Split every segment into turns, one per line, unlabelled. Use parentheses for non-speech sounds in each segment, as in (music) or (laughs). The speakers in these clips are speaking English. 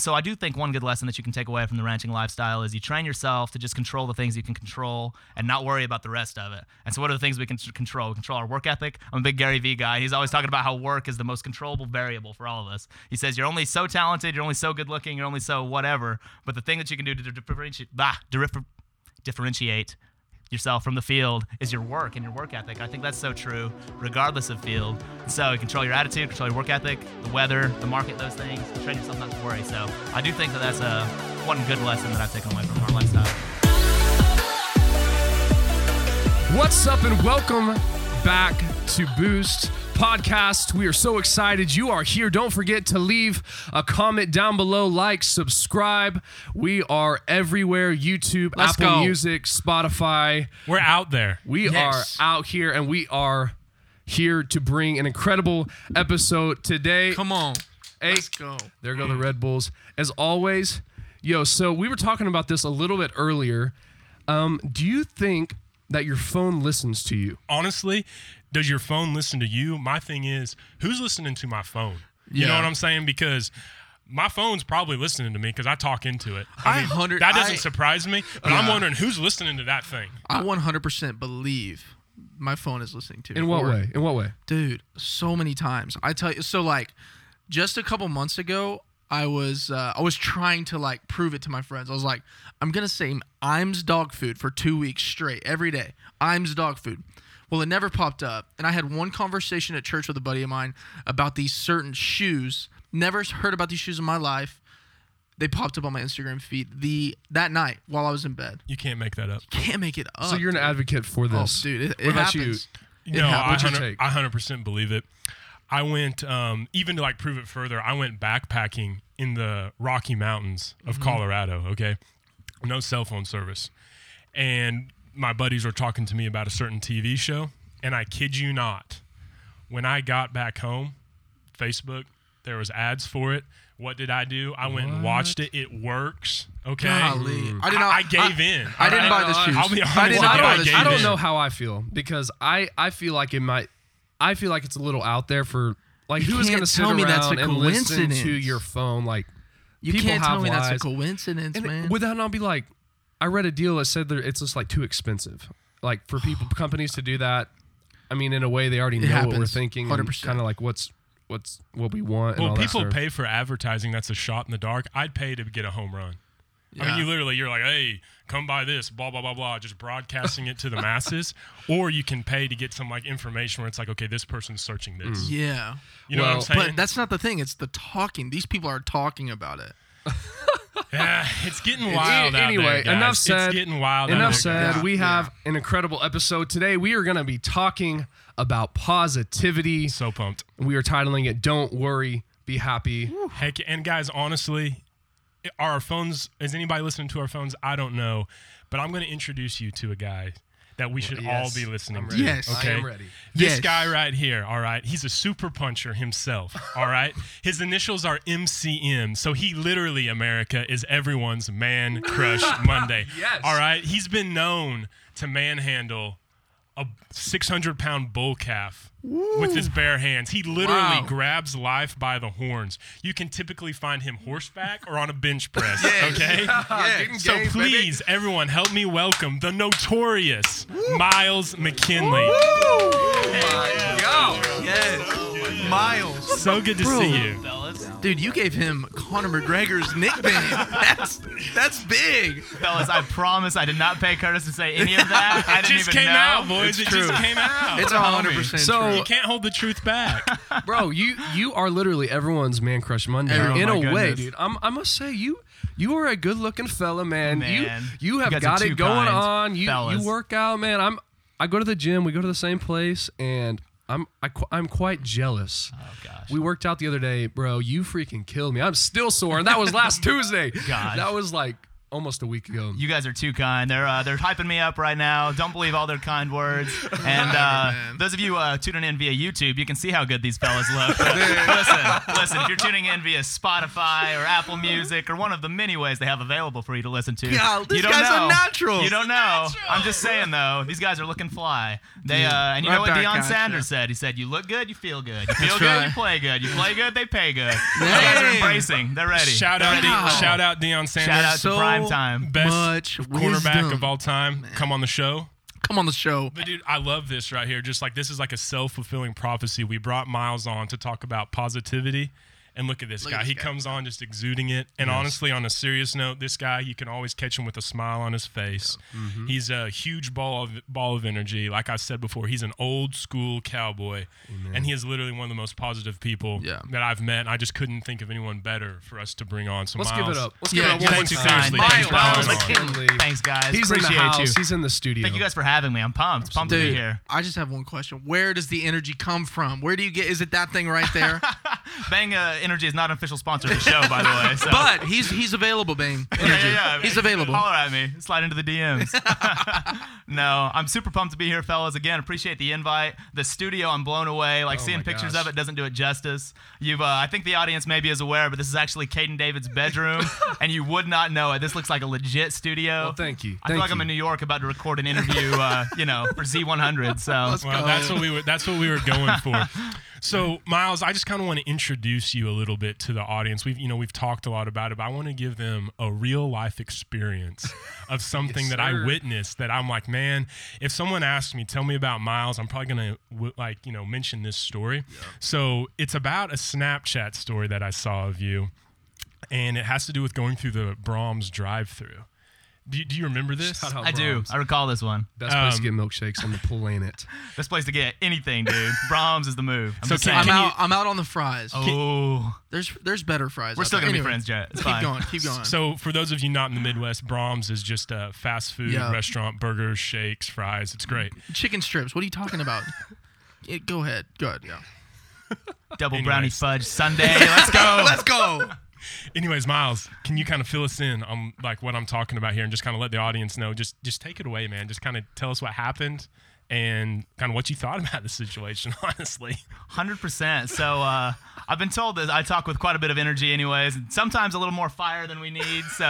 so I do think one good lesson that you can take away from the ranching lifestyle is you train yourself to just control the things you can control and not worry about the rest of it. And so, what are the things we can control? We control our work ethic. I'm a big Gary Vee guy. He's always talking about how work is the most controllable variable for all of us. He says you're only so talented, you're only so good looking, you're only so whatever. But the thing that you can do to differentiate, bah, differentiate yourself from the field is your work and your work ethic. I think that's so true, regardless of field. So you control your attitude, control your work ethic, the weather, the market, those things. Train yourself not to worry. So I do think that that's a one good lesson that I've taken away from our lifestyle.
What's up, and welcome back to Boost Podcast. We are so excited you are here. Don't forget to leave a comment down below, like, subscribe. We are everywhere YouTube,
Let's
Apple
go.
Music, Spotify.
We're out there.
We
Yes.
are out here, and we are here to bring an incredible episode today.
Come on.
Hey,
Let's go.
there go the Red Bulls. As always, yo, so we were talking about this a little bit earlier. Um, do you think that your phone listens to you?
Honestly, does your phone listen to you? My thing is, who's listening to my phone? You know what I'm saying? Because my phone's probably listening to me because I talk into it.
I hundred-
that doesn't
I-
surprise me, but I'm wondering who's listening to that thing.
I 100% believe my phone is listening to me.
In what
Or-
way? In what way?
Dude, so many times. I tell you, so like just a couple months ago, I was uh, I was trying to like prove it to my friends. I was like, I'm gonna say Iams dog food for two weeks straight every day. Iams dog food. Well, it never popped up, and I had one conversation at church with a buddy of mine about these certain shoes. Never heard about these shoes in my life. They popped up on my Instagram feed the that night while I was in bed.
You can't make that up.
Can't make it up.
So you're an advocate for
oh,
this,
dude. It, it
What about you?
It
No, I
happens.
What's your
100,
take?
I 100% believe it. I went, um, even to like prove it further, I went backpacking in the Rocky Mountains of
Mm-hmm.
Colorado, okay? No cell phone service. And my buddies were talking to me about a certain TV show. And I kid you not, when I got back home, Facebook, there was ads for it. What did I do? I went and watched it. It works. Okay.
Golly. Mm. I did not.
I, gave in.
I didn't
all
buy the shoes.
I'll be
I
honest
did
with
not buy
I
the
gave
shoes.
I don't know how I feel because I I feel like it might. I feel like it's a little out there for like
You
who's going to sit
tell me
around
that's a
and listen to
coincidence.
your phone like
You
people
can't
have
tell me that's a coincidence,
and
man.
would that not be like I read a deal that said that it's just like too expensive like for people (sighs) companies to do that. I mean, in a way, they already know what we're
happens.
thinking.
100%.
Kind of like what's what's what we want. and
Well,
all that
people
stuff.
pay for advertising. That's a shot in the dark. I'd pay to get a home run. I mean, you literally, you're like, hey, come buy this, blah blah blah blah, just broadcasting it to the masses, (laughs) or you can pay to get some like information where it's like, okay, this person's searching this. Mm.
yeah,
You know
Well,
what I'm saying?
but that's not the thing. It's the talking. These people are talking about it. (laughs)
yeah, it's getting wild out
anyway,
there,
enough said.
It's getting wild.
Enough
there,
said.
Yeah,
we
yeah.
have an incredible episode today. We are going to be talking about positivity.
So pumped.
We are titling it "Don't Worry, Be Happy."
Heck, and guys, honestly, are our phones? Is anybody listening to our phones? I don't know, but I'm going to introduce you to a guy that we should all be listening
I'm
to.
ready.
Yes.
I
Okay.
am ready.
This
Yes.
guy right here, all right, he's a super puncher himself, all right? (laughs) His initials are MCM, so he literally, America, is everyone's man crush (laughs) Monday.
Yes.
All right? He's been known to manhandle a 600 pound bull calf with his bare hands. He literally
Wow.
grabs life by the horns. You can typically find him horseback or on a bench (laughs) press, okay? (laughs)
Getting
So
game, baby.
please, everyone, help me welcome the notorious Miles McKinley.
Yes, Miles.
So good to
Bro.
see you.
Dude, you gave him Conor McGregor's nickname. (laughs) that's that's big.
fellas, I promise I did not pay Curtis to say any of that. I didn't
just
even
came
know.
out, boys.
It's
it
true.
just came out. (laughs)
It's hundred percent
So-
true.
you can't hold the truth back. (laughs)
bro. You you are literally everyone's man crush Monday
Oh
in
my
a way, dude. I'm, I must say you you are a good looking fella, man.
Man,
you you
you
have
guys are
got it going
kind,
on. You
fellas.
you work out, man. I'm I go to the gym. We go to the same place, and I'm I, qu- I'm quite jealous.
Oh gosh.
We worked out the other day, bro. You freaking killed me. I'm still sore, and that was last (laughs) Tuesday.
Gosh.
That was like almost a week ago.
You guys are too kind. They're uh, they're hyping me up right now. Don't believe all their kind words. (laughs) And uh, those of you uh, tuning in via YouTube, you can see how good these fellas look. (laughs) listen, listen. If you're tuning in via Spotify or Apple Music or one of the many ways they have available for you to listen to,
God,
you don't
guys are
know.
naturals.
You don't know. I'm just saying though, these guys are looking fly. They uh, and you
Right
know what
back
Deion
at.
Sanders said? He said, "You look good, you feel good. You feel
That's
good,
right.
you play good. You play good, they pay good." These guys are
Damn.
embracing. They're ready.
Shout out, De- shout out Deion Sanders,
Shout out to
So
prime time.
best
much
quarterback
wisdom.
of all time. Come on the show.
Come on the show.
But dude, I love this right here. Just like this is like a self fulfilling prophecy. We brought Miles on to talk about positivity. And look at this
Look
guy.
at this
he
guy.
comes on just exuding it. And honestly, on a serious note, this guy, you can always catch him with a smile on his face.
Mm-hmm.
He's a huge ball of ball of energy. Like I said before, he's an old school cowboy. And he is literally one of the most positive people
Yeah.
that I've met. I just couldn't think of anyone better for us to bring on. So
Let's
Miles,
give it up. Let's
Yeah,
give it up one
thanks,
more
seriously.
time.
Thanks for
Miles
coming on.
McKinley.
Thanks, guys.
He's in
Appreciate
the house.
you.
He's in the studio.
Thank you guys for having me. I'm pumped. Pumped to be here.
I just have one question. Where does the energy come from? Where do you get? Is it that thing right there? (laughs)
Bang uh, Energy is not an official sponsor of the show, by the way. So.
but he's he's available, Bane. (laughs)
Yeah,
Energy.
yeah, yeah.
He's available.
Holler at me. Slide into the DMs. (laughs) (laughs) no, I'm super pumped to be here, fellas. Again, appreciate the invite. The studio, I'm blown away. Like
Oh
seeing pictures
gosh.
of it doesn't do it justice. You've, uh, I think the audience maybe is aware, but this is actually Caden David's bedroom, and you would not know it. This looks like a legit studio.
Well, thank you.
I feel
Thank
like I'm in New York about to record an interview, uh, you know, for Z100. So
Well, that's what we were. That's what we were going for. So, Miles, I just kind of want to introduce you a little bit to the audience. We've, you know, we've talked a lot about it, but I want to give them a real life experience (laughs) of something
Yes,
that I witnessed. That I'm like, man, if someone asks me, tell me about Miles, I'm probably gonna w- like, you know, mention this story. So, it's about a Snapchat story that I saw of you, and it has to do with going through the Braum's drive-through. Do you, do you remember this?
Shout out
I do.
Braum's.
I recall this one.
Best place to
Um,
get milkshakes on the planet. (laughs)
Best place to get anything, dude. Braum's is the move. I'm
So
just
can-
saying.
I'm out.
you-
I'm out on the fries.
oh,
There's there's better fries.
we're
out
still
there.
gonna be
Anyway,
friends, Jet. It's
Keep
fine.
going. Keep going.
So, for those of you not in the Midwest, Braum's is just a fast food
Yeah.
restaurant, burgers, shakes, fries. It's great.
Chicken strips. What are you talking about? (laughs) Yeah, go ahead. Go ahead. Yeah.
Double
Anyways.
brownie fudge sundae. Let's go. (laughs)
Let's go. (laughs)
Anyways, Miles, can you kind of fill us in on like what I'm talking about here, and just kind of let the audience know? Just, just take it away, man. Just kind of tell us what happened and kind of what you thought about the situation. (laughs) Honestly,
Hundred percent. So uh, I've been told that I talk with quite a bit of energy, anyways, and sometimes a little more fire than we need. So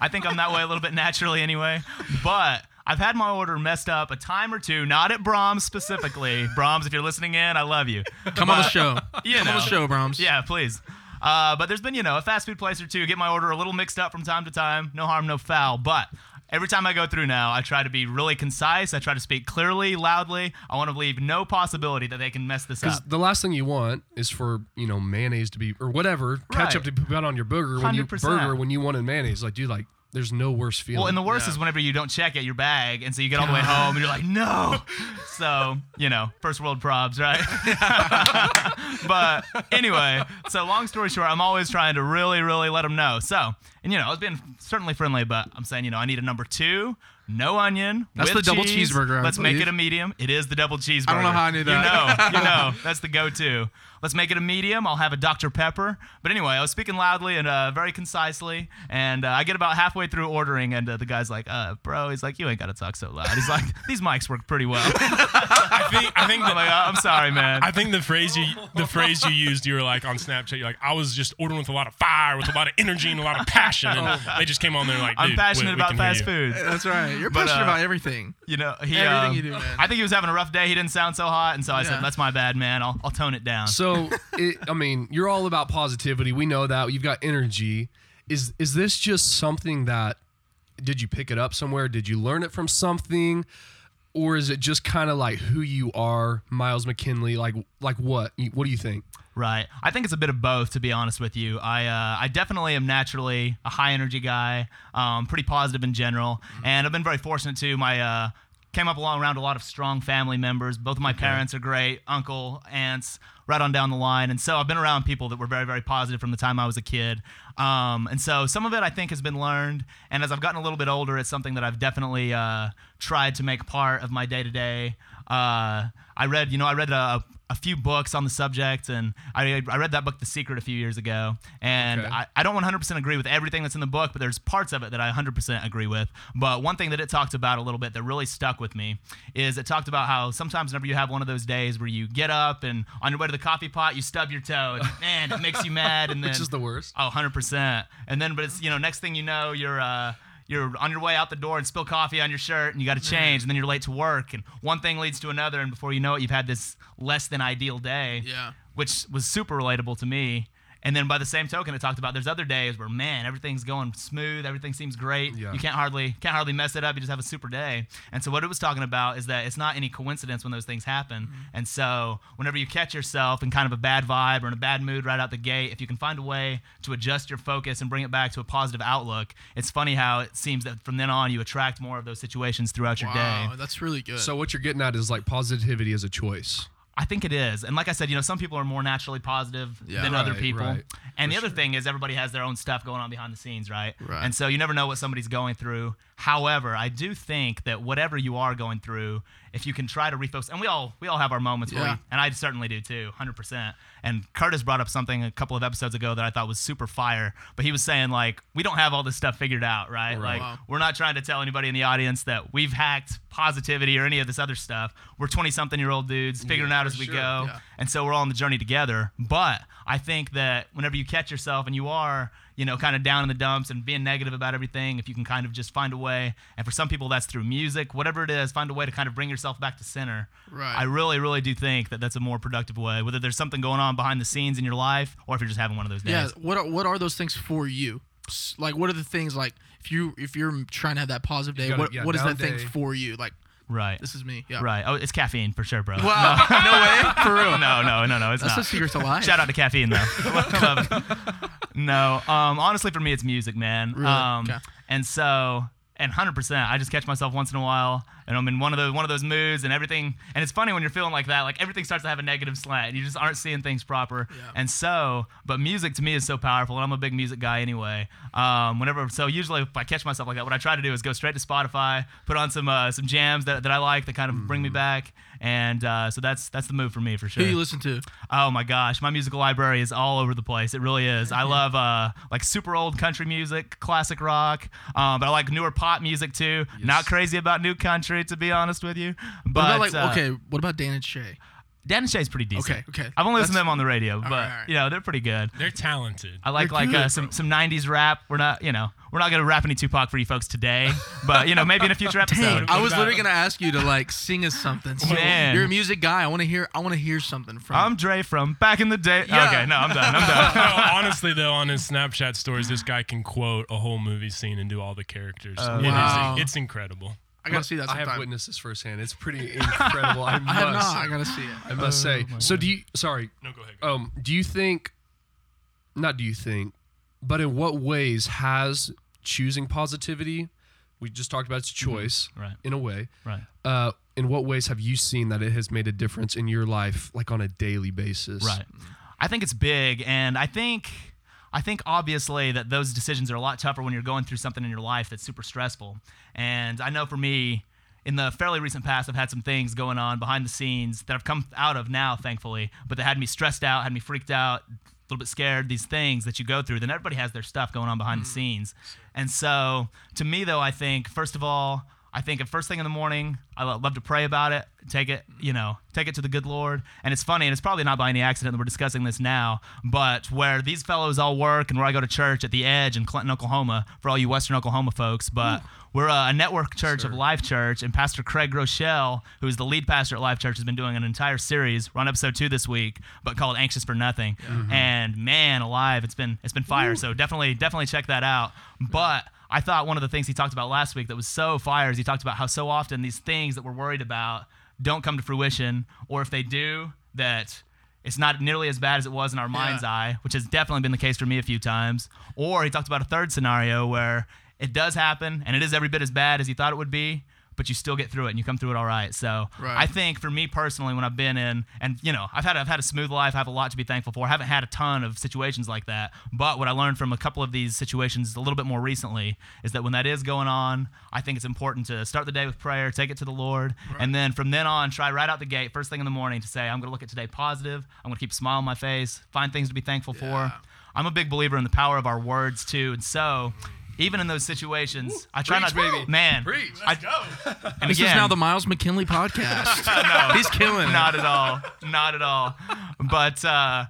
I think I'm that way a little bit naturally, anyway. But I've had my order messed up a time or two, not at Braum's specifically. Braum's, if you're listening in, I love you.
Come on the show.
You
Come on the show, Braum's.
Yeah, please. Uh, but there's been, you know, a fast food place or two. Get my order a little mixed up from time to time. No harm, no foul. But every time I go through now, I try to be really concise. I try to speak clearly, loudly. I want to leave no possibility that they can mess this
Because
up.
the last thing you want is for you know mayonnaise to be or whatever ketchup to be put on your burger when you
100%.
burger when you wanted mayonnaise. Like, dude, like there's no worse feeling.
Well, and the worst
Yeah.
is whenever you don't check at your bag, and so you get all the way home, and you're like, no. (laughs) So you know, first world probs, right? (laughs) but anyway, so long story short, I'm always trying to really, really let them know. So, and you know, I was being certainly friendly, but I'm saying, you know, I need a number two. No onion.
That's
with
the double
cheese.
cheeseburger, I
Let's make it a medium. It is the double cheeseburger.
I don't know how I knew that.
You know, you (laughs) know, that's the go-to. Let's make it a medium. I'll have a Dr. Pepper. But anyway, I was speaking loudly and uh, very concisely, and uh, I get about halfway through ordering, and uh, the guy's like, uh, "Bro," he's like, "You ain't gotta talk so loud." He's like, (laughs) "These mics work pretty well." (laughs)
I think, I think,
I'm like, "Uh, "I'm sorry, man."
I think the phrase you, the phrase you used, you were like on Snapchat. You're like, I was just ordering with a lot of fire, with a lot of energy and a lot of passion, and they just came on there like,
I'm passionate
we- we
about
can
fast food.
That's right. You're
But,
passionate
uh,
about everything.
You know, he,
Everything
um,
you do, man.
I think he was having a rough day. He didn't sound so hot, and so I
Yeah.
said, "That's my bad, man. I'll, I'll tone it down."
So, (laughs) it, I mean, you're all about positivity. We know that. You've got energy. Is is this just something that did you pick it up somewhere? Did you learn it from something? Or is it just kind of like who you are, Miles McKinley? Like, like what? What do you think?
Right. I think it's a bit of both, to be honest with you. I uh, I definitely am naturally a high energy guy, um, pretty positive in general, and I've been very fortunate to my. Uh, Came up along around a lot of strong family members. Both of my parents are great, uncle, aunts, right on down the line. And so I've been around people that were very, very positive from the time I was a kid. Um, and so some of it I think has been learned. And as I've gotten a little bit older, it's something that I've definitely uh, tried to make part of my day to day. I read, you know, I read a, a few books on the subject, and I, I read that book, The Secret, a few years ago. And
Okay.
I, I don't 100% agree with everything that's in the book, but there's parts of it that I 100% agree with. But one thing that it talked about a little bit that really stuck with me is it talked about how sometimes whenever you have one of those days where you get up and on your way to the coffee pot, you stub your toe, and (laughs) man, it makes you mad. And then,
Which is the worst.
Oh, 100%. And then, but it's, you know, next thing you know, you're, uh, you're on your way out the door and spill coffee on your shirt and you got to change and then you're late to work and one thing leads to another and before you know it you've had this less than ideal day
Yeah.
which was super relatable to me and then by the same token it talked about there's other days where man everything's going smooth everything seems great
Yeah.
you can't hardly can't hardly mess it up you just have a super day and so what it was talking about is that it's not any coincidence when those things happen mm-hmm. and so whenever you catch yourself in kind of a bad vibe or in a bad mood right out the gate if you can find a way to adjust your focus and bring it back to a positive outlook it's funny how it seems that from then on you attract more of those situations throughout your
Wow,
day
that's really good.
So what you're getting at is like positivity as a choice.
I think it is. And like I said, you know, some people are more naturally positive
Yeah.
than other people.
right.
And the other thing is everybody has their own stuff going on behind the scenes, right?
Right.
And so you never know what somebody's going through. However, I do think that whatever you are going through, if you can try to refocus, and we all we all have our moments where, we, and I certainly do too, hundred percent. And Curtis brought up something a couple of episodes ago that I thought was super fire. But he was saying like we don't have all this stuff figured out, right?
Right.
Like
Wow.
we're not trying to tell anybody in the audience that we've hacked positivity or any of this other stuff. We're twenty something year old dudes figuring it out as we
sure.
go.
Yeah.
And so we're all on the journey together. But I think that whenever you catch yourself and you are, you know, kind of down in the dumps and being negative about everything, if you can kind of just find a way, and for some people that's through music, whatever it is, find a way to kind of bring yourself back to center.
Right.
I really, really do think that that's a more productive way, whether there's something going on behind the scenes in your life or if you're just having one of those days.
yeah. What are, what are those things for you? Like, what are the things like if you if you're trying to have that positive day?
gotta-
what
yeah,
what is
down
that thing for you? Like,
Right.
this is me. Yeah.
Right. Oh, it's caffeine for sure, bro.
Wow. no (laughs) way. (laughs)
For real? No, no, no, no. It's
That's
not.
the secret to life.
Shout out to caffeine though. (laughs) No, um, honestly, for me, it's music, man.
Really?
Um,
Okay.
And so, and hundred percent, I just catch myself once in a while, and I'm in one of those one of those moods, and everything. And it's funny when you're feeling like that, like everything starts to have a negative slant, and you just aren't seeing things proper.
Yeah.
And so, but music to me is so powerful, and I'm a big music guy anyway. Um, whenever, so usually if I catch myself like that, what I try to do is go straight to Spotify, put on some uh, some jams that, that I like that kind of bring me back, and uh, so that's that's the move for me for sure.
Who you listen to?
Oh my gosh, my musical library is all over the place. It really is. I love uh, like super old country music, classic rock, um, but I like newer pop music too. Not crazy about new country, to be honest with you. But
What about like
uh,
okay? What about Dan and Shay?
Dan and Shay's pretty decent.
Okay, okay.
I've only listened to
That's-
them on the radio, but
right, all right.
you know they're pretty good.
They're talented.
I like
They're
like uh, some some '90s rap. We're not, you know, we're not gonna rap any Tupac for you folks today, (laughs) but you know maybe in a future episode.
Dang, I was literally gonna ask you to like sing us something. So (laughs)
Man.
You're a music guy. I want to hear. I want to hear something from.
I'm Dre from back in the day.
Yeah.
Okay, no, I'm done. I'm done. (laughs)
no, honestly though, on his Snapchat stories, this guy can quote a whole movie scene and do all the characters. It is-
Wow.
it's incredible.
I gotta see that.
I
Sometime.
have witnessed this firsthand. It's pretty incredible. I must, (laughs)
I have not. I gotta see it.
I must say. So do you? Sorry.
No, go ahead.
Um. Do you think? Not do you think, but in what ways has choosing positivity? We just talked about its choice,
Right.
in a way.
Right.
Uh, in what ways have you seen that it has made a difference in your life, like on a daily basis?
Right. I think it's big, and I think I think obviously that those decisions are a lot tougher when you're going through something in your life that's super stressful. And I know for me, in the fairly recent past, I've had some things going on behind the scenes that I've come out of now, thankfully, but that had me stressed out, had me freaked out, a little bit scared. These things that you go through, then everybody has their stuff going on behind the mm. scenes. And so, to me, though, I think first of all. I think at first thing in the morning, I love to pray about it, take it, you know, take it to the good Lord. And it's funny, and it's probably not by any accident that we're discussing this now, but where these fellows all work and where I go to church at the Edge in Clinton, Oklahoma, for all you Western Oklahoma folks, but we're a, a network church of Life Church, and Pastor Craig Groeschel, who is the lead pastor at Life Church, has been doing an entire series. We're on episode two this week, but called "Anxious for Nothing." And man, alive, it's been it's been fire. So definitely definitely check that out. But I thought one of the things he talked about last week that was so fire is he talked about how so often these things that we're worried about don't come to fruition, or if they do, that it's not nearly as bad as it was in our mind's eye, which has definitely been the case for me a few times. Or he talked about a third scenario where it does happen and it is every bit as bad as he thought it would be, but you still get through it and you come through it all right. So
Right.
I think for me personally, when I've been in, and you know, I've had I've had a smooth life. I have a lot to be thankful for. I haven't had a ton of situations like that. But what I learned from a couple of these situations a little bit more recently is that when that is going on, I think it's important to start the day with prayer, take it to the Lord, and then from then on, try right out the gate, first thing in the morning, to say, I'm going to look at today positive. I'm going to keep a smile on my face, find things to be thankful
Yeah.
for. I'm a big believer in the power of our words too, and so. Mm-hmm. Even in those situations, I try
Preach,
not,
baby.
man.
Preach.
I, and
This
again,
is now the Miles McKinley podcast. (laughs) He's killing it.
not at all, not at all. But uh,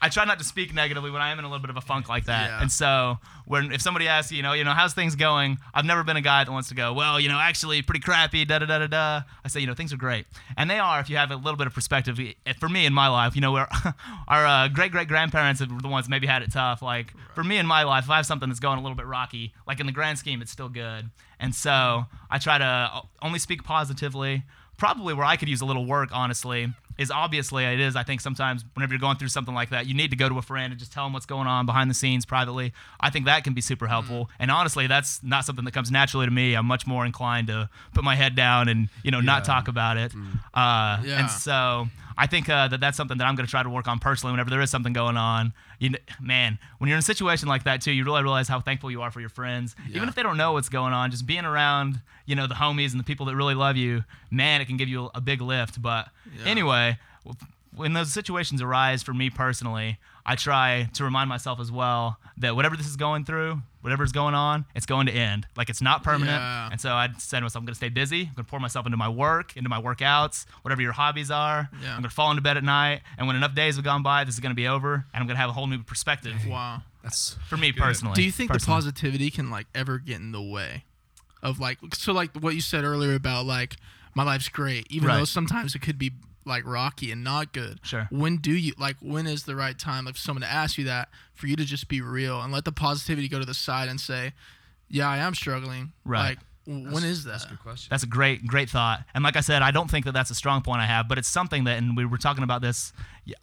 I try not to speak negatively when I am in a little bit of a funk like that.
Yeah.
And so when if somebody asks, you know, you know, how's things going? I've never been a guy that wants to go, well, you know, actually pretty crappy, da da da da da. I say, you know, things are great, and they are if you have a little bit of perspective. For me in my life, you know, where (laughs) our uh, great great grandparents are the ones maybe had it tough. Like for me in my life, if I have something that's going a little bit rocky, like in the grand scheme, it's still good. And so I try to only speak positively probably where I could use a little work, honestly, is obviously it is. I think sometimes whenever you're going through something like that, you need to go to a friend and just tell them what's going on behind the scenes privately. I think that can be super helpful. And honestly, that's not something that comes naturally to me. I'm much more inclined to put my head down and you know not talk about it. Uh,
Yeah.
And so I think uh, that that's something that I'm going to try to work on personally whenever there is something going on. You kn- man, when you're in a situation like that too, you really realize how thankful you are for your friends, even if they don't know what's going on. Just being around, you know, the homies and the people that really love you, man, it can give you a big lift. But
Yeah.
anyway, when those situations arise for me personally, I try to remind myself as well that whatever this is going through, whatever's going on, it's going to end. Like it's not permanent.
Yeah.
And so I said to myself, I'm going to stay busy. I'm going to pour myself into my work, into my workouts, whatever your hobbies are.
Yeah.
I'm going to fall into bed at night. And when enough days have gone by, this is going to be over. And I'm going to have a whole new perspective
Wow.
That's
for me
Good.
personally.
Do you think
Personally.
the positivity can like ever get in the way of like so like what you said earlier about like my life's great, even
Right.
though sometimes it could be like rocky and not good.
Sure.
When do you like when is the right time like for someone to ask you that for you to just be real and let the positivity go to the side and say, Yeah, I am struggling.
Right.
Like w- when is that?
That's a good question.
That's a great, great thought. And like I said, I don't think that that's a strong point I have, but it's something that, and we were talking about this,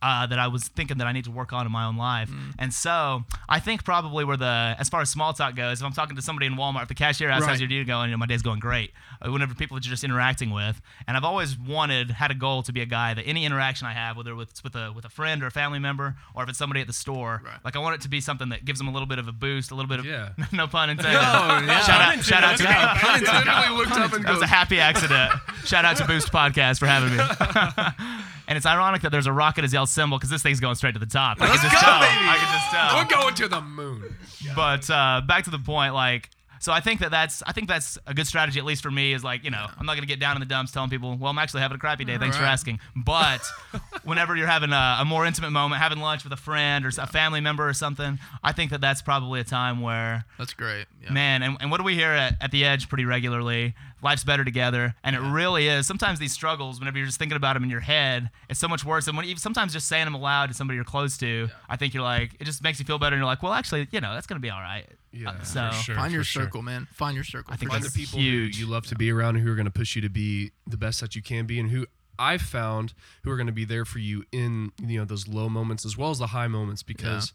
uh, that I was thinking that I need to work on in my own life.
Mm.
And so I think probably where the, as far as small talk goes, if I'm talking to somebody in Walmart, if the cashier asks, how's your day going? You know, my day's going great. Uh, Whenever people that you're just interacting with. And I've always wanted, had a goal to be a guy that any interaction I have, whether it's with a, with a friend or a family member, or if it's somebody at the store,
Right.
like I want it to be something that gives them a little bit of a boost, a little bit of,
Yeah. (laughs)
no pun intended.
yeah.
Shout out, shout out to
I literally looked up and
that was a happy accident. Shout out to Boost Podcast for having me. (laughs) and it's ironic that there's a rocket as yelled symbol because this thing's going straight to the top. I can
Let's
just
go,
tell.
baby.
I can just tell.
We're going to the moon.
But uh, back to the point, like. So I think that that's I think that's a good strategy at least for me is like you know I'm not gonna get down in the dumps telling people well I'm actually having a crappy day thanks for asking but (laughs) whenever you're having a, a more intimate moment having lunch with a friend or a family member or something I think that that's probably a time where
That's great. Yeah.
Man, and, and what do we hear at, at the edge pretty regularly? Life's better together, and it really is. Sometimes these struggles, whenever you're just thinking about them in your head, it's so much worse. And when even sometimes just saying them aloud to somebody you're close to, I think you're like, it just makes you feel better. And you're like, well, actually, you know, that's gonna be all right.
Yeah,
Uh, so
sure.
Find your
for sure.
circle, man. Find your circle.
I think
Find the
that's
people
huge.
who you love to be around and who are going to push you to be the best that you can be and who I've found who are going to be there for you in you know those low moments as well as the high moments because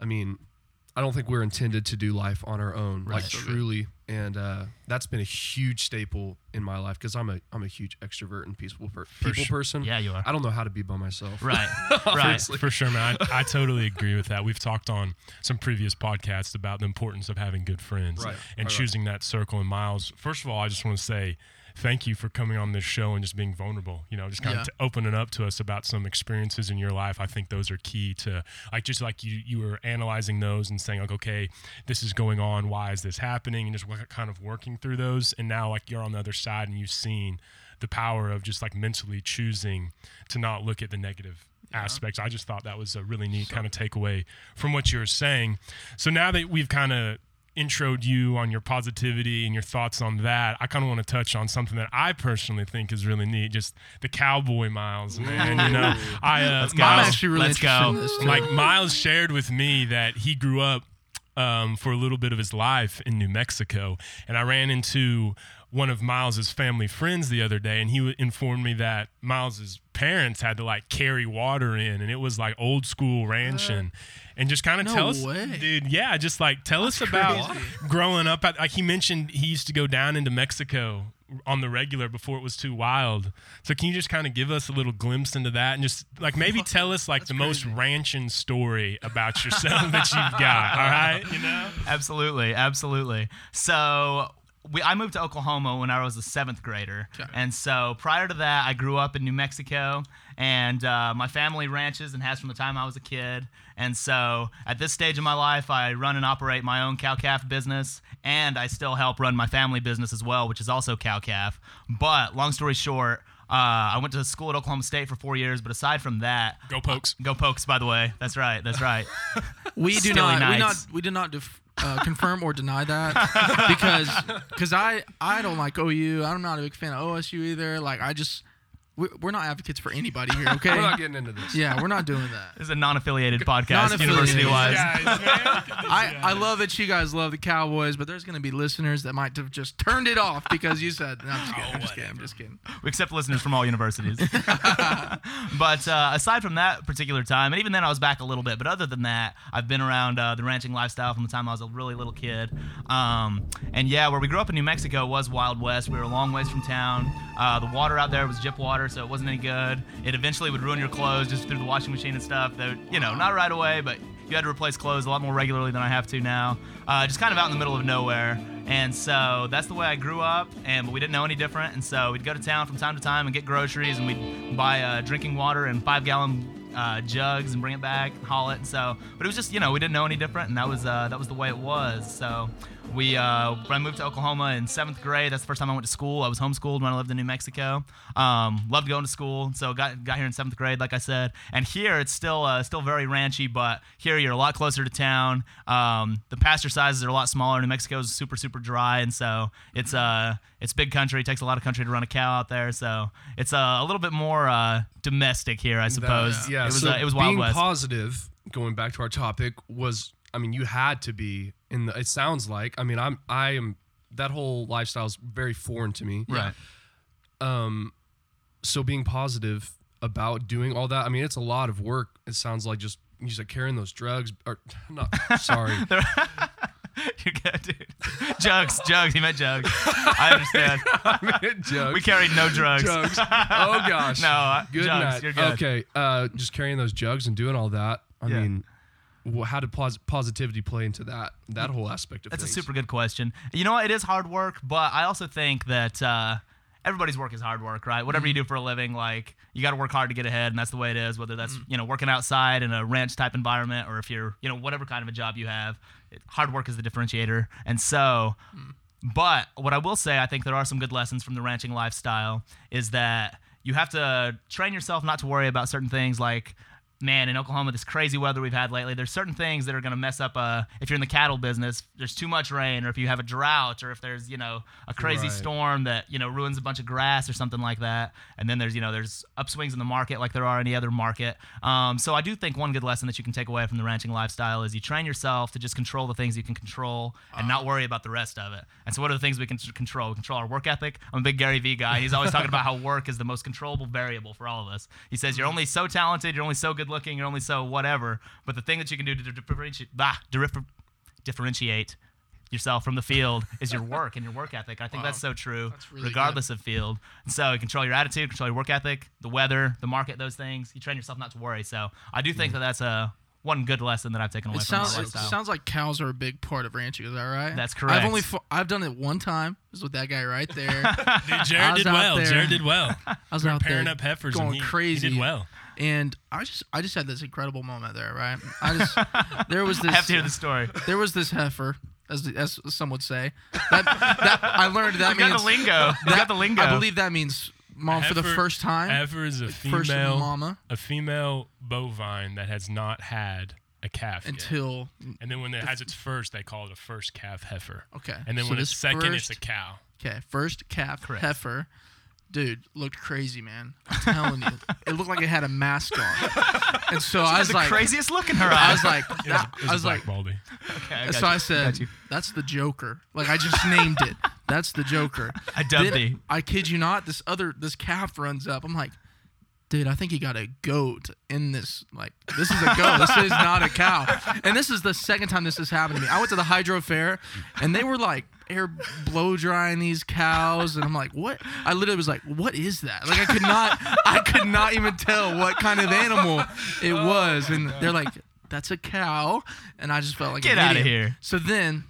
I mean I don't think we're intended to do life on our own like
So good.
truly and uh, that's been a huge staple in my life because I'm a I'm a huge extrovert and peaceful per- people
sure.
person
Yeah, you are.
I don't know how to be by myself
Right, (laughs) right.
For sure, man. I, I totally agree with that. We've talked on some previous podcasts about the importance of having good friends
Right,
and
right, right.
choosing that circle. And Miles, first of all, I just want to say thank you for coming on this show and just being vulnerable. You know, just kind
Yeah.
of opening up to us about some experiences in your life. I think those are key to like just like you you were analyzing those and saying like, okay, this is going on. Why is this happening? And just kind of working through those. And now like you're on the other side and you've seen the power of just like mentally choosing to not look at the negative aspects. I just thought that was a really neat kind of takeaway from what you were saying. So now that we've kind of introed you on your positivity and your thoughts on that, I kind of want to touch on something that I personally think is really neat, just the cowboy miles, man. You know, (laughs) I uh,
Let's go.
I'm
Miles,
actually really
Let's go.
in this.
like Miles shared with me that he grew up um, for a little bit of his life in New Mexico, and I ran into one of Miles's family friends the other day, and he w- informed me that Miles's parents had to like carry water in, and it was like old school ranching. And just kind of
No
tell us,
way.
dude. Yeah, just like tell us about
crazy.
growing up. Like he mentioned, he used to go down into Mexico on the regular before it was too wild. So can you just kind of give us a little glimpse into that and just like maybe (laughs) tell us like the most ranching story about (laughs) yourself that you've got? All right, you know.
Absolutely, absolutely. So we, I moved to Oklahoma when I was a seventh grader,
Okay.
and so prior to that, I grew up in New Mexico, and uh, my family ranches and has from the time I was a kid. And so at this stage of my life, I run and operate my own cow calf business, and I still help run my family business as well, which is also cow calf. But long story short. Uh, I went to school at Oklahoma State for four years, but aside from that,
Go pokes.
go pokes. By the way, that's right, that's right. (laughs)
We do not. We not. We did not def- uh, confirm or deny that because because I I don't like OU. I'm not a big fan of OSU either. Like I just we're, we're not advocates for anybody here. (laughs) Okay.
We're not getting into this.
yeah, we're not doing that.
This is a non-affiliated podcast,
Non-affiliated.
university-wise.
Guys, man. (laughs)
I, I love that you guys love the Cowboys, but there's going to be listeners that might have just turned it off because you said, no, I'm just kidding. I'm just kidding. I'm just kidding. (laughs)
We accept listeners from all universities. but uh, aside from that particular time, and even then I was back a little bit, but other than that, I've been around uh, the ranching lifestyle from the time I was a really little kid. Um, and yeah, where we grew up in New Mexico was Wild West. We were a long ways from town. Uh, the water out there was gyp water, so it wasn't any good. It eventually would ruin your clothes just through the washing machine and stuff. That, you know, not right away, but you had to replace clothes a lot more regularly than I have to now. Uh, just kind of out in the middle of nowhere. And so that's the way I grew up, and but we didn't know any different. And so we'd go to town from time to time and get groceries, and we'd buy uh, drinking water in five gallon uh, jugs and bring it back, and haul it. And so, but it was just you know we didn't know any different, and that was uh, that was the way it was. So we uh, when I moved to Oklahoma in seventh grade, that's the first time I went to school. I was homeschooled when I lived in New Mexico. Um, loved going to school, so got got here in seventh grade, like I said. And here it's still uh, still very ranchy, but here you're a lot closer to town. Um, the pasture sizes are a lot smaller. New Mexico is super super dry, and so it's uh it's big country. It takes a lot of country to run a cow out there, so it's uh, a little bit more uh, domestic here, I suppose.
yeah.
it was
so
uh, it was Wild
being
West.
positive. Going back to our topic was, I mean, you had to be in the. It sounds like. I mean, I'm. I am. That whole lifestyle is very foreign to me.
right.
Um, so being positive about doing all that. I mean, it's a lot of work. It sounds like just you said carrying those drugs. Or (laughs) not. Sorry. (laughs)
You're good, dude. Jugs, jugs. He meant jugs. I understand. (laughs)
Jugs.
We carried no drugs.
jugs. Oh gosh.
No, uh,
Good
jugs.
night.
You're good.
Okay. Uh, just carrying those jugs and doing all that. I
Yeah.
mean, wh- how did pos- positivity play into that that whole aspect of
That's a super good question. You know what? It is hard work, but I also think that uh, everybody's work is hard work, right? Whatever you mm-hmm. do for a living, like you got to work hard to get ahead, and that's the way it is. Whether that's mm. you know working outside in a ranch type environment, or if you're you know whatever kind of a job you have, it, hard work is the differentiator. And so, mm. but what I will say, I think there are some good lessons from the ranching lifestyle. Is that you have to train yourself not to worry about certain things like man, in Oklahoma, this crazy weather we've had lately, there's certain things that are going to mess up. Uh, if you're in the cattle business, there's too much rain, or if you have a drought, or if there's you know a crazy
Right.
storm that you know ruins a bunch of grass or something like that. And then there's you know there's upswings in the market like there are any other market. Um, so I do think one good lesson that you can take away from the ranching lifestyle is you train yourself to just control the things you can control and not worry about the rest of it. And so what are the things we can control? We control our work ethic. I'm a big Gary Vee guy. He's always talking about how work is the most controllable variable for all of us. He says you're only so talented, you're only so good looking, you're only so whatever. But the thing that you can do to differentiate, bah, differentiate yourself from the field is your work and your work ethic. I think that's so true,
really
regardless of field. And so you control your attitude, control your work ethic, the weather, the market, those things. You train yourself not to worry. So I do think that that's a one good lesson that I've taken away
It
from
sounds
my
it sounds like cows are a big part of ranching. Is that right?
That's correct.
I've only fo- I've done it one time. It was with that guy right there. (laughs)
Dude, Jared did well.
there.
Jared did well.
I was out there
Pairing
there
up heifers
going
and he,
crazy.
he did well.
And I just I just had this incredible moment there. Right? I just (laughs) there was this
I have to hear the (laughs) story.
there was this heifer, as as some would say. That, that I learned that (laughs)
You got
means
the lingo. You got the lingo.
I believe that means mom for the first time.
Heifer is a
First
female,
mama
a female bovine that has not had a calf yet.
until
And then when it has its first, they call it a first calf heifer.
okay.
And then
so
when it's second, it's a cow.
Okay, first calf
Correct.
heifer. Dude, looked crazy, man. I'm telling you. It looked like it had a mask on. And so I was
the
like
craziest look in her
I
eyes.
was like
It was,
that-
it was
I was like
baldy.
okay, I
and
got
so
you.
I said
got you.
that's the Joker. Like I just named it. That's the Joker. (laughs)
I dubbed
Then,
thee.
I kid you not, this other this calf runs up. I'm like, dude, I think he got a goat in this. Like, this is a goat. this is not a cow. And this is the second time this has happened to me. I went to the hydro fair, and they were like air blow drying these cows, and I'm like, what? I literally was like, what is that? Like, I could not, I could not even tell what kind of animal it was. And they're like, that's a cow, and I just felt like
Get out
of
here.
So then.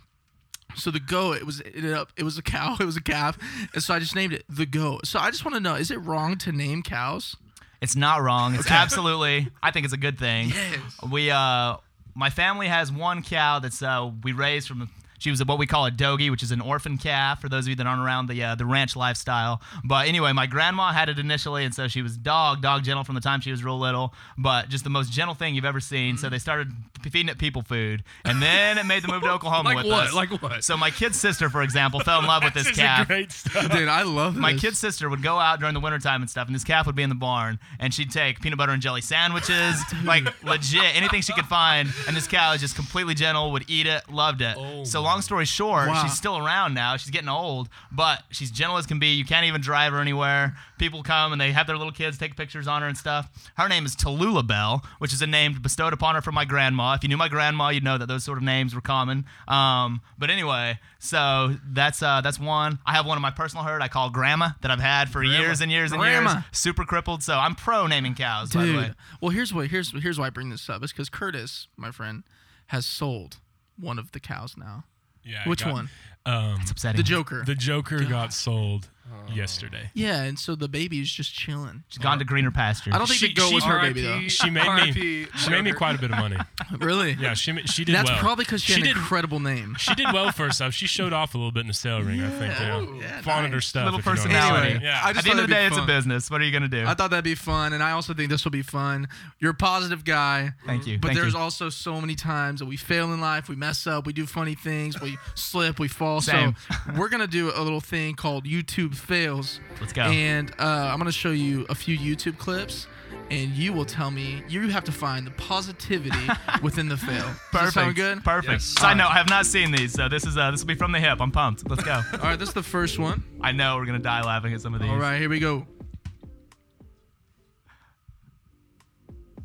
So the goat, it was it, ended up, it was a cow, (laughs) it was a calf, and so I just named it the goat. So I just want to know: is it wrong to name cows?
It's not wrong. It's absolutely. I think it's a good thing.
Yes.
We uh, my family has one cow that's uh we raised from. She was what we call a dogie, which is an orphan calf. For those of you that aren't around the uh, the ranch lifestyle, but anyway, my grandma had it initially, and so she was dog dog gentle from the time she was real little, but just the most gentle thing you've ever seen. So they started feeding it people food, and then it made the move to (laughs) Oklahoma
Like
with
what?
us.
Like what?
So my kid's sister, for example, fell in love with (laughs) this
This is
calf.
great stuff.
Dude, I love this.
My kid's sister would go out during the wintertime and stuff, and this calf would be in the barn, and she'd take peanut butter and jelly sandwiches, (laughs) like legit anything she could find. And this cow is just completely gentle, would eat it, loved it.
Oh
so long story short,
Wow.
she's still around now. She's getting old, but she's gentle as can be. You can't even drive her anywhere. People come and they have their little kids take pictures on her and stuff. Her name is Tallulah Bell, which is a name bestowed upon her from my grandma. If you knew my grandma, you'd know that those sort of names were common. Um, but anyway, so that's uh, that's one. I have one in my personal herd I call Grandma that I've had for years and years and
Grandma.
years. Super crippled. So I'm pro naming cows. By the way.
Dude. Well, here's what here's here's why I bring this up. Is because Curtis, my friend, has sold one of the cows now.
Yeah,
Which
got-
one?
Um,
It's upsetting.
The Joker.
the Joker got sold yesterday.
yeah, and so the baby's just chilling.
She's gone to greener pasture.
I don't think
She-
the goat
she-
was her
RIP.
baby though.
She made
RIP
me. She made me quite a bit of money. (laughs)
really?
Yeah, she she did
That's
well.
probably because she, had
did.
an incredible name.
She did well (laughs) for herself. She showed off a little bit in the sale ring. I think.
Yeah.
Yeah,
Yeah,
flaunted her stuff.
Little
if you know
personality.
Anyway,
Yeah.
I
At
just
the end of the day,
be
it's a business. What are you gonna do?
I thought that'd be fun, and I also think this will be fun. You're a positive guy.
Thank you.
But
Thank
there's
you.
also so many times that we fail in life, we mess up, we do funny things, we (laughs) slip, we fall.
Same.
So we're gonna do a little thing called YouTube fails.
Let's go.
And uh, I'm gonna show you a few YouTube clips, and you will tell me. You have to find the positivity (laughs) within the fail. Does
Perfect.
sound good?
Perfect.
Yes.
Side note: I have not seen these, so this is uh, this will be from the hip. I'm pumped. Let's go. (laughs)
All right, this is the first one.
I know we're gonna die laughing at some of these.
All right, here we go.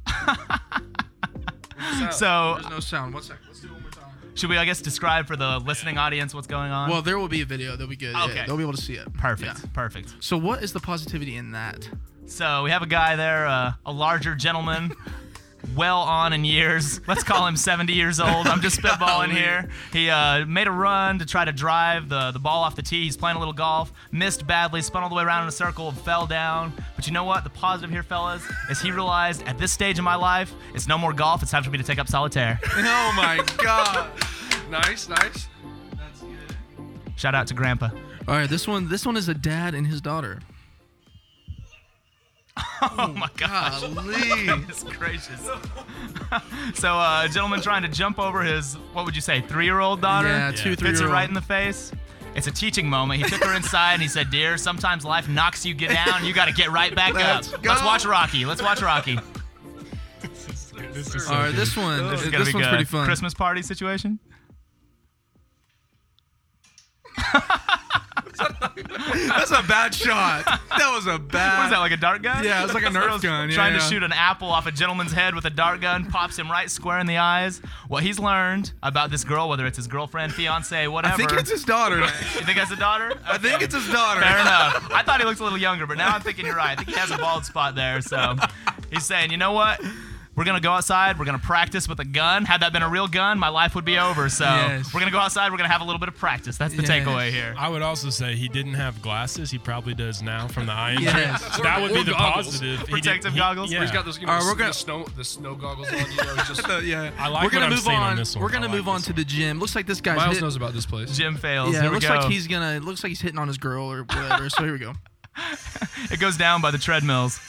(laughs)
So
There's no sound. One second.
Should we, I guess, describe for the listening audience what's going on?
Well, there will be a video. They'll be good.
Okay.
Yeah, they'll be able to see it.
perfect.
Yeah.
Perfect.
So, what is the positivity in that?
So we have a guy there, uh, a larger gentleman, (laughs) well on in years. (laughs) Let's call him 70 years old. I'm just (laughs) spitballing here. He uh, made a run to try to drive the, the ball off the tee. He's playing a little golf, missed badly, spun all the way around in a circle, and fell down. But you know what? The positive here, fellas, is he realized at this stage in my life, it's no more golf. It's time for me to take up solitaire. (laughs)
Oh my god!
Nice, nice. That's good.
Shout out to Grandpa.
All right, this one. This one is a dad and his daughter. (laughs)
Oh my gosh.
Golly. (laughs)
Goodness gracious. (laughs) so, uh, a gentleman trying to jump over his, what would you say, three year old daughter?
Yeah, two,
Yeah.
three
Hits
year
her right in the face. It's a teaching moment. He took her inside and he said, Dear, sometimes life knocks you get down. You got to get right back
Let's
up.
go.
Let's watch Rocky. Let's watch Rocky.
This is so
All right,
good.
this one.
This
This,
is going to be
one's
good.
pretty fun.
Christmas party situation.
That's a bad shot. That was a bad.
What is that, like a dart gun?
Yeah, it's like a Nerf gun, yeah,
trying to
yeah.
shoot an apple off a gentleman's head with a dart gun, pops him right square in the eyes. What he's learned about this girl, whether it's his girlfriend, fiance, whatever.
I think it's his daughter. (laughs)
You think that's a daughter?
I think it's his daughter.
Fair enough. I thought he looked a little younger, but now I'm thinking you're right. I think he has a bald spot there. So he's saying, you know what? We're gonna go outside. We're gonna practice with a gun. Had that been a real gun, my life would be over. So
Yes.
we're gonna go outside. We're gonna have a little bit of practice. That's the
Yes.
takeaway here.
I would also say he didn't have glasses. He probably does now from the eye injury.
Yes.
That would
Or
be the
goggles.
positive. He
Protective
he-
goggles?
Yeah.
He's got those, you know,
All right, we're gonna-
snow, the snow goggles on. You know, he's just. (laughs)
yeah.
I like
we're gonna
what I'm
move on.
on this one.
We're gonna
like
move on
this
to the gym. Looks like this guy's
Miles
hit-
knows about this place.
Gym fails.
Yeah,
here
it
we
looks
go.
like he's gonna. Looks like he's hitting on his girl or whatever. so here we go. (laughs)
it goes down by the treadmills.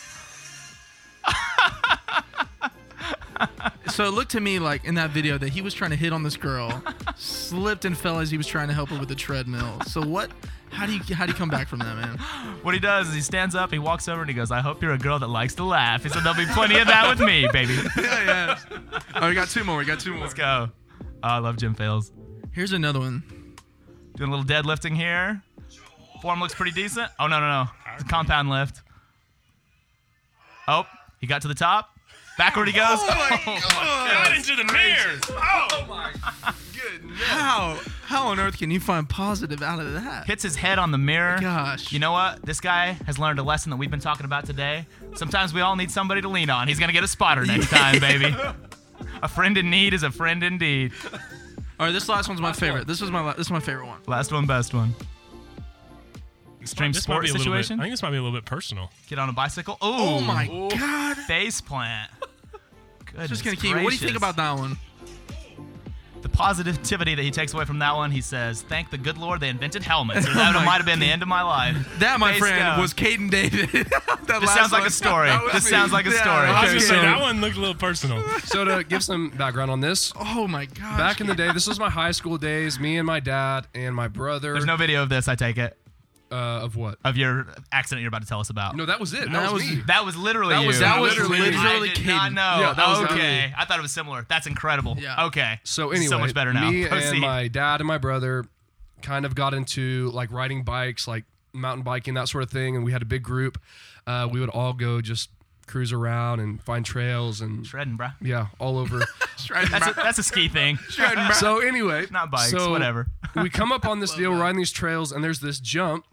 So it looked to me like in that video that he was trying to hit on this girl, slipped and fell as he was trying to help her with the treadmill. So what? How do you how do you come back from that, man?
What he does is he stands up, he walks over, and he goes, "I hope you're a girl that likes to laugh." He said, "There'll be plenty of that with me, baby." (laughs)
yeah, yeah. Oh, we got two more. We got two more.
Let's go. Oh, I love gym fails.
Here's another one.
Doing a little deadlifting here. Form looks pretty decent. Oh no no no! It's a compound lift. Oh, he got to the top. Backward he goes.
Oh Got into the mirrors. Oh.
How how on earth can you find positive out of that?
Hits his head on the mirror.
Gosh.
You know what? This guy has learned a lesson that we've been talking about today. Sometimes we all need somebody to lean on. He's gonna get a spotter next (laughs) time, baby. A friend in need is a friend indeed.
All right, this last one's my favorite. This is my this is my favorite one.
Last one, best one. Extreme
This might
sport
be a little bit-
situation.
I think this might be a little bit personal.
Get on a bicycle. Ooh,
Oh my god.
face plant. Goodness (laughs)
Just gonna keep. What do you think
gracious.
about that one?
the positivity that he takes away from that one? He says, "Thank the good Lord they invented helmets, or (laughs) that oh
my
might have been the end of my life."
That, my
Face
friend,
down.
was Caden David. (laughs) that
This
last
sounds like
one.
a story.
That was
This
me.
sounds like a
Yeah,
story.
I was
okay,
gonna
so-
say that one looked a little personal.
So to give some background on this,
Oh my god.
back in the day, this was my high school days. Me and my dad and my brother.
There's no video of this. I take it
uh, of what?
of your accident you're about to tell us about.
No, that was it. That,
That
was,
was-
me.
That was literally
That
you.
was- that was
literally-
I
literally
did not know.
Yeah, that was
okay, I thought it was similar. That's incredible.
Yeah.
Okay.
So anyway,
so much better now.
Me (laughs)
Proceed.
and my dad and my brother kind of got into like riding bikes, like mountain biking, that sort of thing, and we had a big group. Uh, we would all go just cruise around and find trails and
Shredding, bro.
yeah, all over. (laughs)
That's a, that's a ski thing. (laughs) Shredding.
So anyway,
Not bikes,
so
whatever.
we come up on this deal riding these trails, and there's this jump.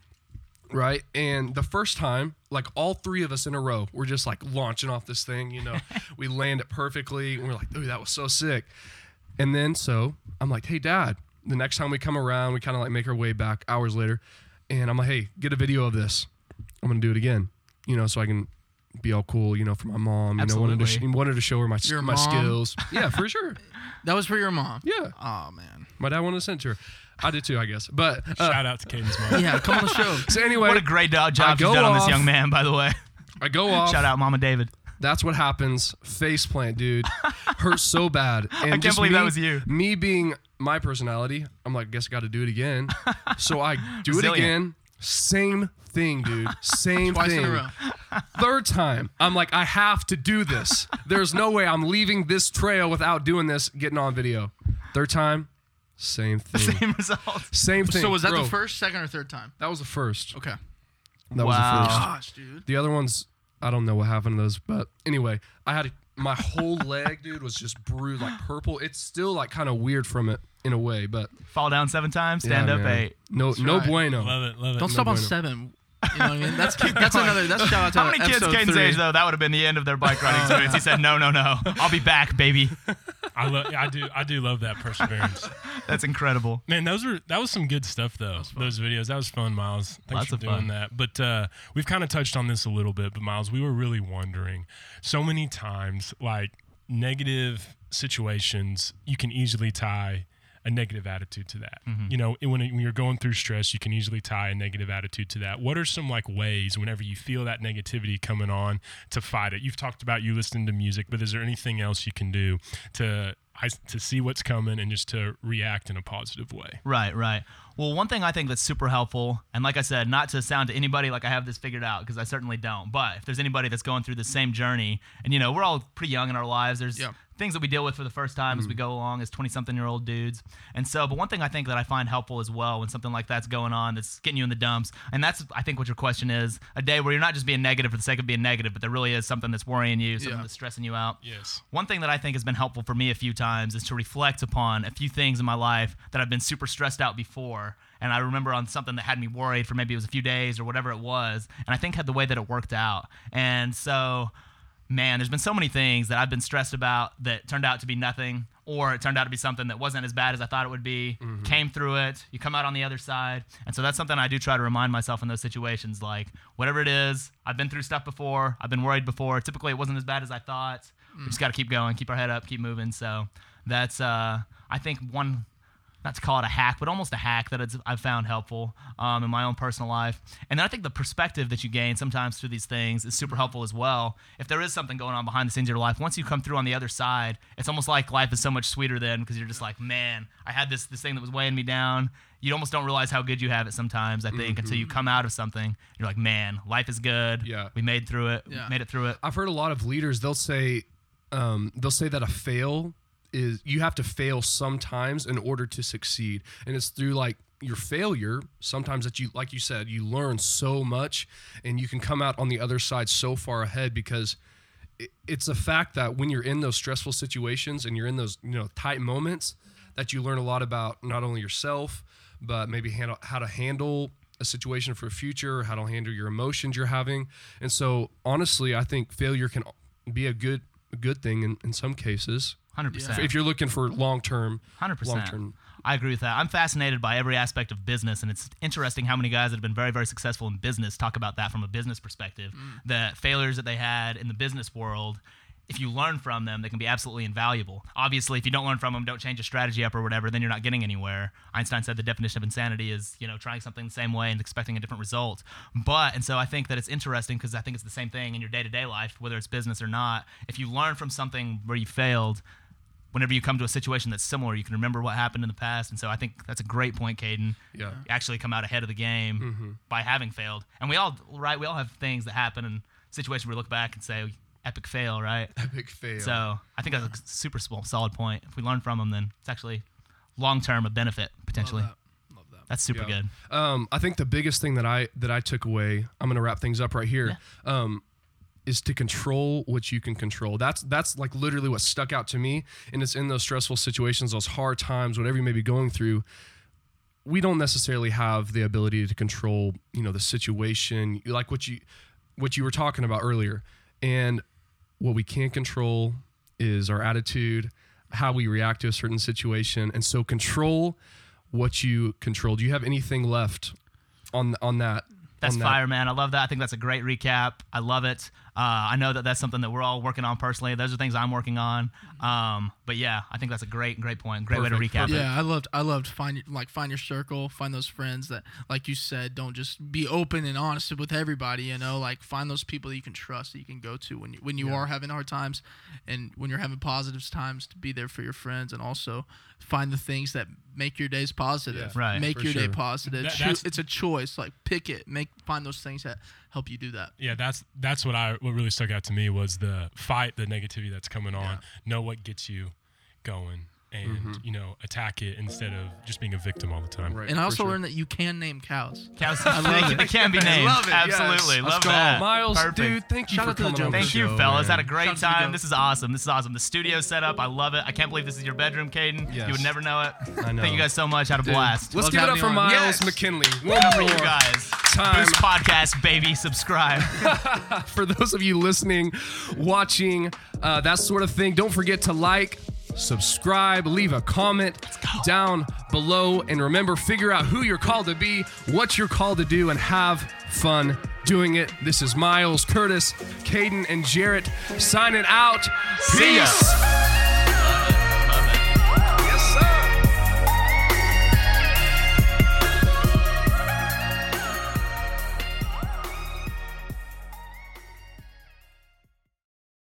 Right. And the first time, like all three of us in a row, we're just like launching off this thing, you know, (laughs) we land it perfectly. And we're like, dude, that was so sick. And then so I'm like, hey, dad, the next time we come around, we kind of like make our way back hours later. And I'm like, hey, get a video of this. I'm going to do it again, you know, so I can be all cool, you know, for my mom. You know, wanted to, sh- wanted to show her my,
Your
my
mom?
skills. Yeah, for sure. (laughs)
That was for your mom.
Yeah.
Oh man.
My dad wanted to send it to her. I do too, I guess. But uh,
Shout out to Caden's mom.
Yeah, come on the show. (laughs)
so anyway,
What a great job she's
go
done on this young man, by the way.
I go off.
Shout out, Mama David.
That's what happens. Face plant, dude. Hurts so bad. (laughs) And
I
can't
believe
me,
that was you.
Me being my personality, I'm like, guess I got to do it again. (laughs) so I do it again. Same thing, dude. Same
Twice
thing.
in a row.
Third time, I'm like, I have to do this. There's no way I'm leaving this trail without doing this, getting on video. Third time, (laughs) same thing.
Same result.
Same thing.
So was that
Bro,
the first, second, or third time?
That was the first.
Okay.
That was the
Wow.
first.
Gosh, dude.
The other ones, I don't know what happened to those, but anyway, I had my whole (laughs) leg, dude, was just bruised, like purple. It's still like kind of weird from it in a way, but
Fall down seven times, stand
yeah,
up
man.
eight.
No, no
right.
bueno.
Love it, love it.
Don't stop on seven. You know what I mean? That's (laughs) that's another. That's shout out to
How many kids
episode
Caden's age though? That would have been the end of their bike riding (laughs) experience. He said, "No, no, no. I'll be back, baby." (laughs)
I love. I do. I do love that perseverance.
That's incredible.
Man, those were that was some good stuff though. Those videos. That was fun, Miles. Thanks
Lots
for
of
doing
fun.
that. But uh, we've kind of touched on this a little bit. But Miles, we were really wondering so many times, like negative situations, you can easily tie a negative attitude to that.
Mm-hmm.
You know, when, when you're going through stress, you can easily tie a negative attitude to that. What are some like ways whenever you feel that negativity coming on to fight it? You've talked about you listening to music, but is there anything else you can do to to see what's coming and just to react in a positive way?
Right, right. Well, one thing I think that's super helpful, and like I said, not to sound to anybody like I have this figured out, because I certainly don't. But if there's anybody that's going through the same journey, and you know, we're all pretty young in our lives, there's
Yeah.
Things that we deal with for the first time as we mm. go along as 20 something year old dudes. And so, but one thing I think that I find helpful as well when something like that's going on, that's getting you in the dumps, and that's, I think, what your question is a day where you're not just being negative for the sake of being negative, but there really is something that's worrying you, something
Yeah.
that's stressing you out.
Yes.
One thing that I think has been helpful for me a few times is to reflect upon a few things in my life that I've been super stressed out before. And I remember on something that had me worried for maybe it was a few days or whatever it was. And I think had the way that it worked out. And so, man, there's been so many things that I've been stressed about that turned out to be nothing. Or it turned out to be something that wasn't as bad as I thought it would be. Came through it. You come out on the other side. And so that's something I do try to remind myself in those situations. Like, whatever it is, I've been through stuff before. I've been worried before. Typically, it wasn't as bad as I thought. We just got to keep going, keep our head up, keep moving. So that's, uh, I think, one, not to call it a hack, but almost a hack that it's, I've found helpful um, in my own personal life. And then I think the perspective that you gain sometimes through these things is super helpful as well. If there is something going on behind the scenes of your life, once you come through on the other side, it's almost like life is so much sweeter then because you're just like, man, I had this this thing that was weighing me down. You almost don't realize how good you have it sometimes. I think until you come out of something, you're like, man, life is good.
Yeah.
we made through it.
Yeah.
made it through it.
I've heard a lot of leaders they'll say um, they'll say that a fail is you have to fail sometimes in order to succeed, and it's through like your failure sometimes that you like you said you learn so much and you can come out on the other side so far ahead because it's a fact that when you're in those stressful situations and you're in those you know tight moments that you learn a lot about not only yourself but maybe handle how to handle a situation for the future how to handle your emotions you're having. And so honestly i think failure can be a good a good thing in, in some cases
Hundred percent.
if you're looking for long term
Hundred
long
percent.
term
I agree with that. I'm fascinated by every aspect of business, and it's interesting how many guys that have been very, very successful in business talk about that from a business perspective. Mm. The failures that they had in the business world. If you learn from them, they can be absolutely invaluable. Obviously, if you don't learn from them, don't change your strategy up or whatever, then you're not getting anywhere. Einstein said the definition of insanity is, you know, trying something the same way and expecting a different result. But, and so I think that it's interesting because I think it's the same thing in your day to day life, whether it's business or not. If you learn from something where you failed, whenever you come to a situation that's similar, you can remember what happened in the past. And so I think that's a great point, Caden.
Yeah.
You actually come out ahead of the game by having failed. And we all, right, we all have things that happen in situations where we look back and say, epic fail, right? (laughs)
epic fail
So I think that's a super small, solid point. If we learn from them, then it's actually long term a benefit potentially.
Love that. Love that.
That's super
Yeah.
good.
Um, I think the biggest thing that I that I took away, I'm gonna wrap things up right here, um, is to control what you can control. That's that's like literally what stuck out to me, and it's in those stressful situations, those hard times, whatever you may be going through. We don't necessarily have the ability to control, you know, the situation, like what you what you were talking about earlier, and what we can't control is our attitude, how we react to a certain situation, and so control what you control. Do you have anything left on on that?
That's
on that?
fire, man. I love that. I think that's a great recap. I love it. Uh, I know that that's something that we're all working on personally. Those are things I'm working on. Um, but yeah, I think that's a great, great point. Great way to recap it.
Yeah, I loved I loved find like find your circle, find those friends that like you said, don't just be open and honest with everybody, you know, like find those people that you can trust that you can go to when you when you are having hard times and when you're having positive times to be there for your friends and also find the things that make your days positive.
Yeah,
Right,
Make
for
your day positive.
That-
Choo- it's a choice. Like pick it. Make find those things that help you do that.
Yeah, that's that's what I what really stuck out to me was the fight the negativity that's coming on. Know what gets you going and you know attack it instead of just being a victim all the time.
Right,
And I also
sure.
learned that you can name cows.
Cows, they, can- they can be named.
love it, yes.
Absolutely.
Let's
Love
go.
that.
Miles,
Perfect.
dude, thank you
Shout
for
out to the
coming the
Thank you,
show,
fellas.
man.
Had a great
Shout out to the
time. This is awesome. This is awesome. The studio set up. I love it. I can't believe this is your bedroom, Caden.
Yes.
You would never know it.
I know.
Thank you guys so much. Had a blast.
Let's
Love
give it up for
on.
Miles
Yes.
McKinley. One
for
more
you guys.
time.
Boost podcast, baby. Subscribe. (laughs)
for those of you listening, watching, uh, that sort of thing, don't forget to like, subscribe, leave a comment down below, and remember, figure out who you're called to be, what you're called to do, and have fun doing it. This is Miles, Curtis, Caden, and Jarrett signing out.
See ya.
Peace.